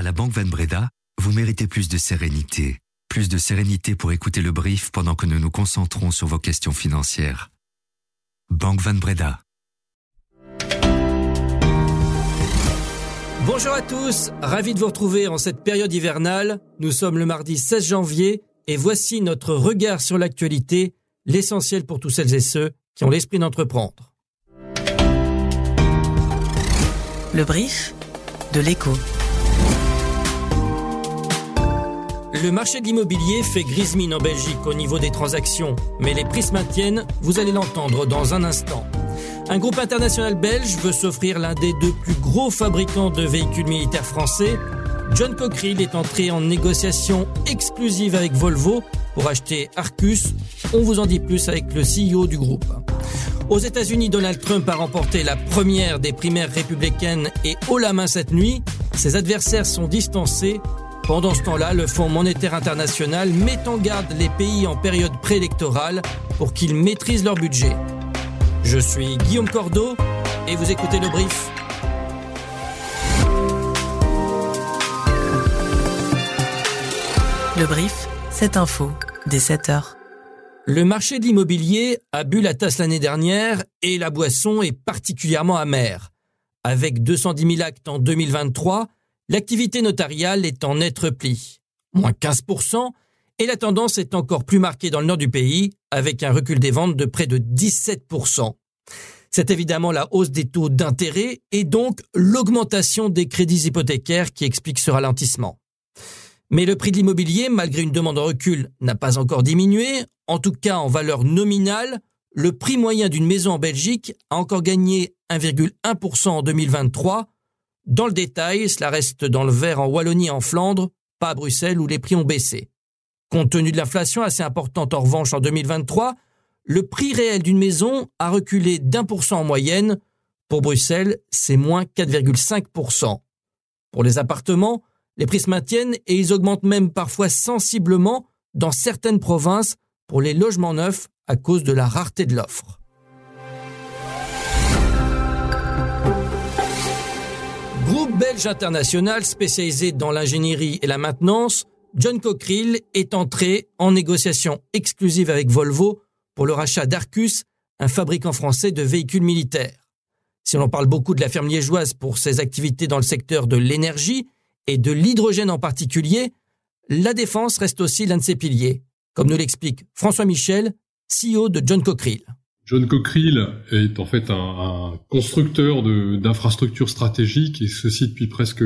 À la Banque Van Breda, vous méritez plus de sérénité. Plus de sérénité pour écouter le brief pendant que nous nous concentrons sur vos questions financières. Banque Van Breda. Bonjour à tous, ravi de vous retrouver en cette période hivernale. Nous sommes le mardi 16 janvier et voici notre regard sur l'actualité, l'essentiel pour tous celles et ceux qui ont l'esprit d'entreprendre. Le brief de l'écho. Le marché de l'immobilier fait grise mine en Belgique au niveau des transactions, mais les prix se maintiennent, vous allez l'entendre dans un instant. Un groupe international belge veut s'offrir l'un des deux plus gros fabricants de véhicules militaires français. John Cockerill est entré en négociation exclusive avec Volvo pour acheter Arcus. On vous en dit plus avec le CEO du groupe. Aux États-Unis, Donald Trump a remporté la première des primaires républicaines et haut la main cette nuit. Ses adversaires sont distancés. Pendant ce temps-là, le Fonds monétaire international met en garde les pays en période préélectorale pour qu'ils maîtrisent leur budget. Je suis Guillaume Cordeau et vous écoutez le brief. Le brief, cette info, dès 7 heures. Le marché de l'immobilier a bu la tasse l'année dernière et la boisson est particulièrement amère. Avec 210 000 actes en 2023, l'activité notariale est en net repli, moins 15%, et la tendance est encore plus marquée dans le nord du pays, avec un recul des ventes de près de 17%. C'est évidemment la hausse des taux d'intérêt et donc l'augmentation des crédits hypothécaires qui explique ce ralentissement. Mais le prix de l'immobilier, malgré une demande en recul, n'a pas encore diminué. En tout cas, en valeur nominale, le prix moyen d'une maison en Belgique a encore gagné 1,1% en 2023. Dans le détail, cela reste dans le vert en Wallonie et en Flandre, pas à Bruxelles où les prix ont baissé. Compte tenu de l'inflation assez importante en revanche en 2023, le prix réel d'une maison a reculé d'un pour cent en moyenne. Pour Bruxelles, c'est moins 4,5%. Pour les appartements, les prix se maintiennent et ils augmentent même parfois sensiblement dans certaines provinces pour les logements neufs à cause de la rareté de l'offre. Belge international spécialisé dans l'ingénierie et la maintenance, John Cockerill est entré en négociation exclusive avec Volvo pour le rachat d'Arcus, un fabricant français de véhicules militaires. Si l'on parle beaucoup de la ferme liégeoise pour ses activités dans le secteur de l'énergie et de l'hydrogène en particulier, la défense reste aussi l'un de ses piliers, comme nous l'explique François Michel, CEO de John Cockerill. John Cockerill est en fait un, constructeur d'infrastructures stratégiques et ceci depuis presque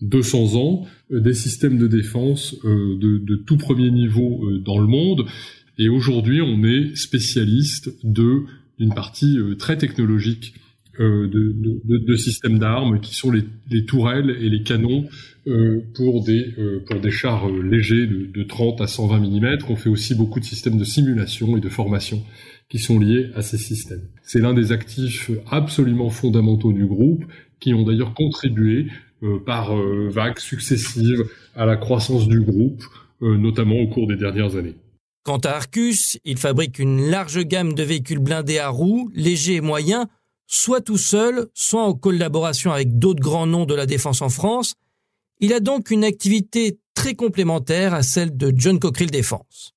200 ans, euh, des systèmes de défense euh, de, tout premier niveau euh, dans le monde. Et aujourd'hui, on est spécialiste d'une partie très technologique de, systèmes d'armes qui sont les, tourelles et les canons pour des pour des chars légers de, de 30 à 120 mm. On fait aussi beaucoup de systèmes de simulation et de formation qui sont liés à ces systèmes. C'est l'un des actifs absolument fondamentaux du groupe qui ont d'ailleurs contribué euh, par euh, vagues successives à la croissance du groupe, euh, notamment au cours des dernières années. Quant à Arcus, il fabrique une large gamme de véhicules blindés à roues, légers et moyens, soit tout seul, soit en collaboration avec d'autres grands noms de la défense en France. Il a donc une activité très complémentaire à celle de John Cockerill Défense.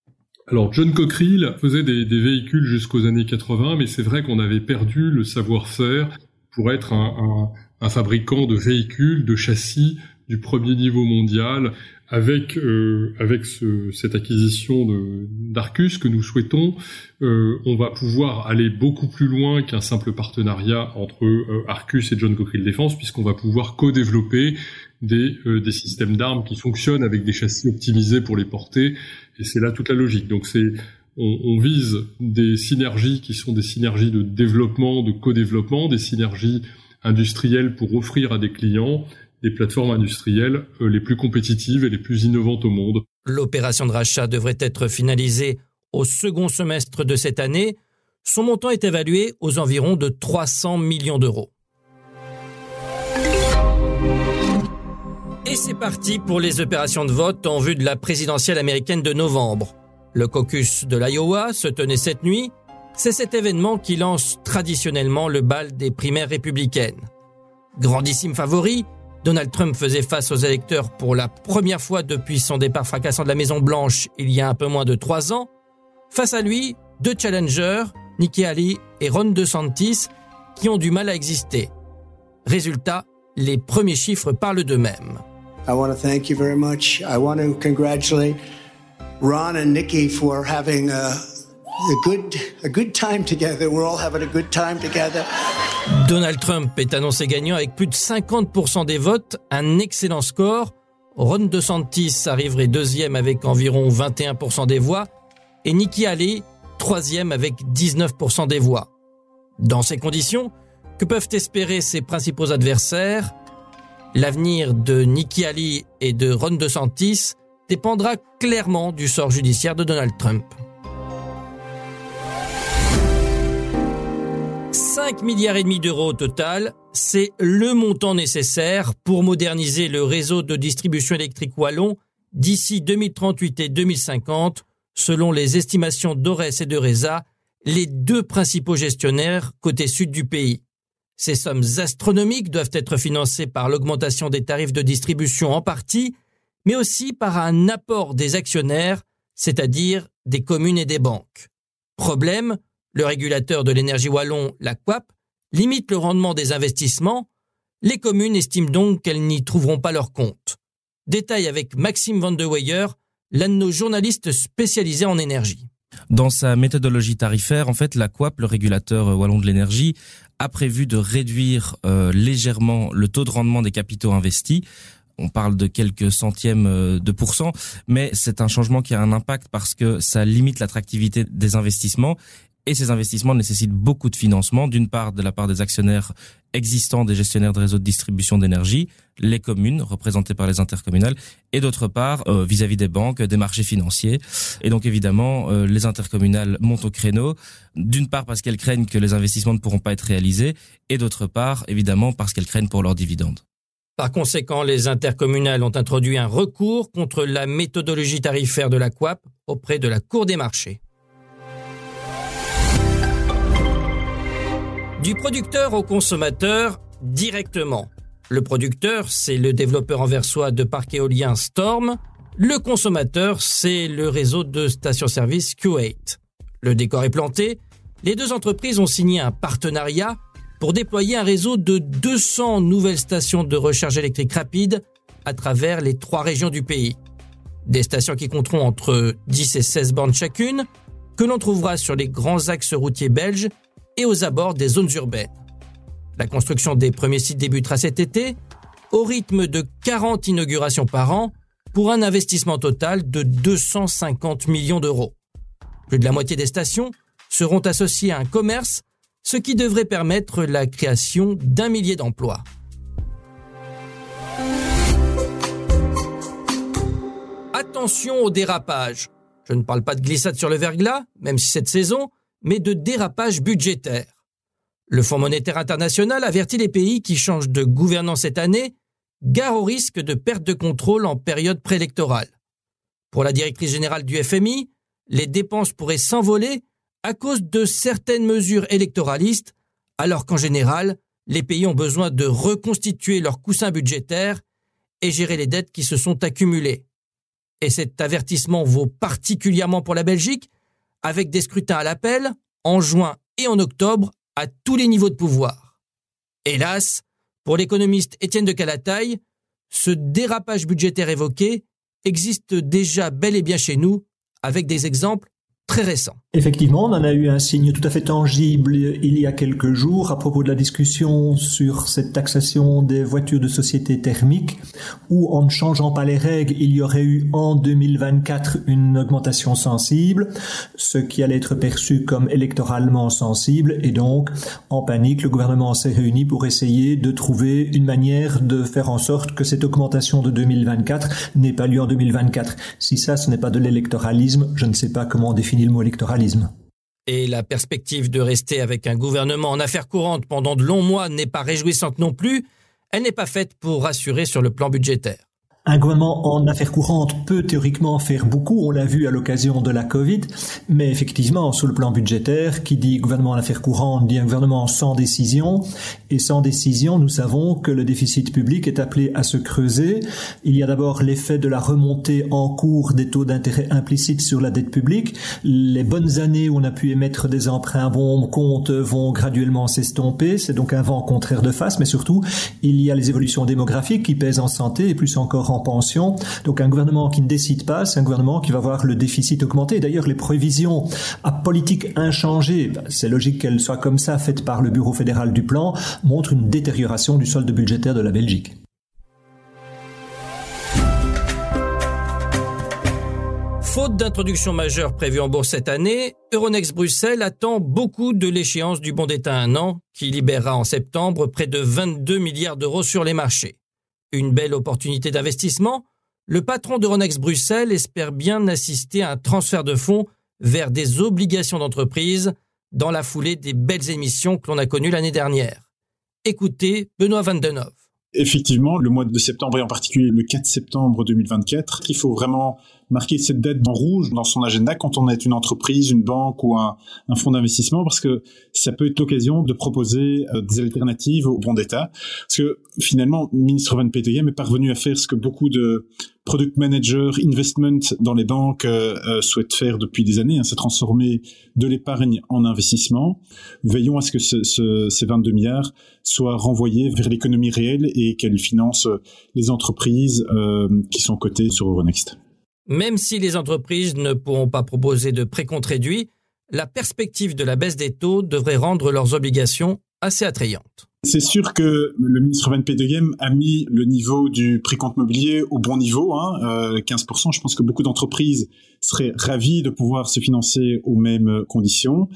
Alors John Cockerill faisait des, véhicules jusqu'aux années 80, mais c'est vrai qu'on avait perdu le savoir-faire pour être un, un fabricant de véhicules, de châssis du premier niveau mondial, avec euh, avec cette acquisition d'Arcus que nous souhaitons, euh, on va pouvoir aller beaucoup plus loin qu'un simple partenariat entre euh, Arcus et John Cockerill Défense, puisqu'on va pouvoir co-développer des, des systèmes d'armes qui fonctionnent avec des châssis optimisés pour les porter, et c'est là toute la logique. Donc c'est on, on, vise des synergies qui sont des synergies de développement, de co-développement, des synergies industriels pour offrir à des clients des plateformes industrielles euh, les plus compétitives et les plus innovantes au monde. L'opération de rachat devrait être finalisée au second semestre de cette année. Son montant est évalué aux environs de 300 millions d'euros. Et c'est parti pour les opérations de vote en vue de la présidentielle américaine de novembre. Le caucus de l'Iowa se tenait cette nuit c'est cet événement qui lance traditionnellement le bal des primaires républicaines. Grandissime favori, Donald Trump faisait face aux électeurs pour la première fois depuis son départ fracassant de la Maison Blanche il y a un peu moins de trois ans. Face à lui, deux challengers, Nikki Haley et Ron DeSantis, qui ont du mal à exister. Résultat, les premiers chiffres parlent d'eux-mêmes. I want to thank you very much. I want to congratulate Ron and Nikki for having a, Donald Trump est annoncé gagnant avec plus de 50% des votes, un excellent score. Ron DeSantis arriverait deuxième avec environ 21% des voix et Nikki Haley troisième avec 19% des voix. Dans ces conditions, que peuvent espérer ses principaux adversaires? L'avenir de Nikki Haley et de Ron DeSantis dépendra clairement du sort judiciaire de Donald Trump. 5 milliards et d'euros au total, c'est le montant nécessaire pour moderniser le réseau de distribution électrique wallon d'ici 2038 et 2050, selon les estimations d'Ores et de Reza, les deux principaux gestionnaires côté sud du pays. Ces sommes astronomiques doivent être financées par l'augmentation des tarifs de distribution en partie, mais aussi par un apport des actionnaires, c'est-à-dire des communes et des banques. Problème, le régulateur de l'énergie wallon, la COAP, limite le rendement des investissements, les communes estiment donc qu'elles n'y trouveront pas leur compte. Détail avec Maxime Van de Weyer, l'un de nos journalistes spécialisés en énergie. Dans sa méthodologie tarifaire, en fait, la COAP, le régulateur wallon de l'énergie, a prévu de réduire euh, légèrement le taux de rendement des capitaux investis. On parle de quelques centièmes euh, de pourcent, mais c'est un changement qui a un impact parce que ça limite l'attractivité des investissements et ces investissements nécessitent beaucoup de financement, d'une part de la part des actionnaires existants des gestionnaires de réseaux de distribution d'énergie, les communes représentées par les intercommunales, et d'autre part euh, vis-à-vis des banques, des marchés financiers. Et donc évidemment, euh, les intercommunales montent au créneau, d'une part parce qu'elles craignent que les investissements ne pourront pas être réalisés, et d'autre part évidemment parce qu'elles craignent pour leurs dividendes. Par conséquent, les intercommunales ont introduit un recours contre la méthodologie tarifaire de la COAP auprès de la Cour des marchés. Du producteur au consommateur directement. Le producteur, c'est le développeur anversois de parcs éoliens Storm. Le consommateur, c'est le réseau de stations-service Q8. Le décor est planté. Les deux entreprises ont signé un partenariat pour déployer un réseau de 200 nouvelles stations de recharge électrique rapide à travers les trois régions du pays. Des stations qui compteront entre 10 et 16 bornes chacune, que l'on trouvera sur les grands axes routiers belges et aux abords des zones urbaines. La construction des premiers sites débutera cet été, au rythme de 40 inaugurations par an, pour un investissement total de 250 millions d'euros. Plus de la moitié des stations seront associées à un commerce, ce qui devrait permettre la création d'un millier d'emplois. Attention au dérapage. Je ne parle pas de glissade sur le verglas, même si cette saison, mais de dérapage budgétaire. Le Fonds monétaire international avertit les pays qui changent de gouvernance cette année, gare au risque de perte de contrôle en période préélectorale. Pour la directrice générale du FMI, les dépenses pourraient s'envoler à cause de certaines mesures électoralistes, alors qu'en général, les pays ont besoin de reconstituer leurs coussins budgétaires et gérer les dettes qui se sont accumulées. Et cet avertissement vaut particulièrement pour la Belgique, avec des scrutins à l'appel en juin et en octobre à tous les niveaux de pouvoir. Hélas, pour l'économiste Étienne de Calataille, ce dérapage budgétaire évoqué existe déjà bel et bien chez nous, avec des exemples très récent. Effectivement, on en a eu un signe tout à fait tangible il y a quelques jours à propos de la discussion sur cette taxation des voitures de société thermique, où en ne changeant pas les règles, il y aurait eu en 2024 une augmentation sensible, ce qui allait être perçu comme électoralement sensible, et donc en panique, le gouvernement s'est réuni pour essayer de trouver une manière de faire en sorte que cette augmentation de 2024 n'ait pas lieu en 2024. Si ça, ce n'est pas de l'électoralisme, je ne sais pas comment définir Et la perspective de rester avec un gouvernement en affaires courantes pendant de longs mois n'est pas réjouissante non plus. Elle n'est pas faite pour rassurer sur le plan budgétaire. Un gouvernement en affaires courantes peut théoriquement faire beaucoup, on l'a vu à l'occasion de la Covid, mais effectivement, sur le plan budgétaire, qui dit gouvernement en affaires courantes dit un gouvernement sans décision, et sans décision, nous savons que le déficit public est appelé à se creuser. Il y a d'abord l'effet de la remontée en cours des taux d'intérêt implicites sur la dette publique. Les bonnes années où on a pu émettre des emprunts bons compte vont graduellement s'estomper, c'est donc un vent contraire de face, mais surtout, il y a les évolutions démographiques qui pèsent en santé et plus encore en pension. Donc un gouvernement qui ne décide pas, c'est un gouvernement qui va voir le déficit augmenter. D'ailleurs, les prévisions à politique inchangée, ben, c'est logique qu'elles soient comme ça, faites par le Bureau fédéral du plan, montrent une détérioration du solde budgétaire de la Belgique. Faute d'introduction majeure prévue en bourse cette année, Euronext Bruxelles attend beaucoup de l'échéance du bon d'État un an, qui libérera en septembre près de 22 milliards d'euros sur les marchés. Une belle opportunité d'investissement, le patron d'Euronext Bruxelles espère bien assister à un transfert de fonds vers des obligations d'entreprise dans la foulée des belles émissions que l'on a connues l'année dernière. Écoutez Benoît Van Denhoff. Effectivement, le mois de septembre et en particulier le 4 septembre 2024, il faut vraiment marquer cette date en rouge dans son agenda quand on est une entreprise, une banque ou un, un fonds d'investissement parce que ça peut être l'occasion de proposer euh, des alternatives au bon d'État. Parce que finalement, le ministre Van Petegem est parvenu à faire ce que beaucoup de product managers, investment dans les banques euh, euh, souhaitent faire depuis des années, hein, c'est transformer de l'épargne en investissement. Veillons à ce que ce, ce, ces 22 milliards soient renvoyés vers l'économie réelle et qu'elles financent les entreprises euh, qui sont cotées sur Euronext. Même si les entreprises ne pourront pas proposer de précompte réduit, la perspective de la baisse des taux devrait rendre leurs obligations assez attrayantes. C'est sûr que le ministre Van Petegem a mis le niveau du précompte mobilier au bon niveau, hein, euh, 15%. Je pense que beaucoup d'entreprises seraient ravies de pouvoir se financer aux mêmes conditions.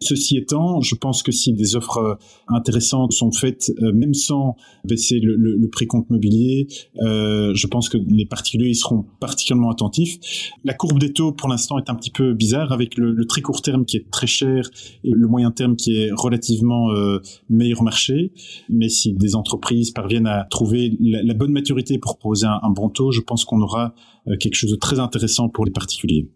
Ceci étant, je pense que si des offres intéressantes sont faites, euh, même sans baisser le, le précompte mobilier, euh, je pense que les particuliers y seront particulièrement attentifs. La courbe des taux, pour l'instant, est un petit peu bizarre, avec le, très court terme qui est très cher et le moyen terme qui est relativement euh, meilleur marché. Mais si des entreprises parviennent à trouver la, bonne maturité pour proposer un, bon taux, je pense qu'on aura euh, quelque chose de très intéressant pour les particuliers.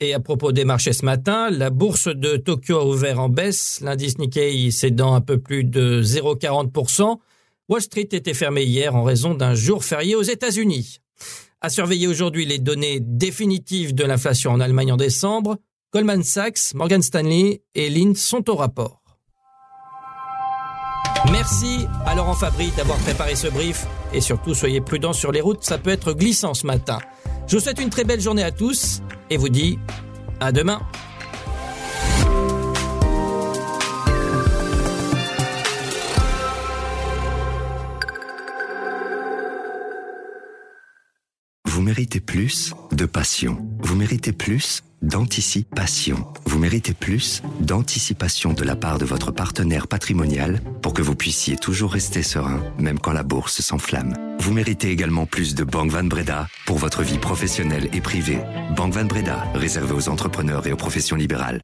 Et à propos des marchés ce matin, la bourse de Tokyo a ouvert en baisse, l'indice Nikkei cédant un peu plus de 0,40%. Wall Street était fermé hier en raison d'un jour férié aux États-Unis. À surveiller aujourd'hui les données définitives de l'inflation en Allemagne en décembre. Goldman Sachs, Morgan Stanley et Lynn sont au rapport. Merci à Laurent Fabry d'avoir préparé ce brief et surtout soyez prudents sur les routes, ça peut être glissant ce matin. Je vous souhaite une très belle journée à tous et vous dis à demain. Vous méritez plus de passion. Vous méritez plus d'anticipation. Vous méritez plus d'anticipation de la part de votre partenaire patrimonial pour que vous puissiez toujours rester serein, même quand la bourse s'enflamme. Vous méritez également plus de Banque Van Breda pour votre vie professionnelle et privée. Banque Van Breda, réservée aux entrepreneurs et aux professions libérales.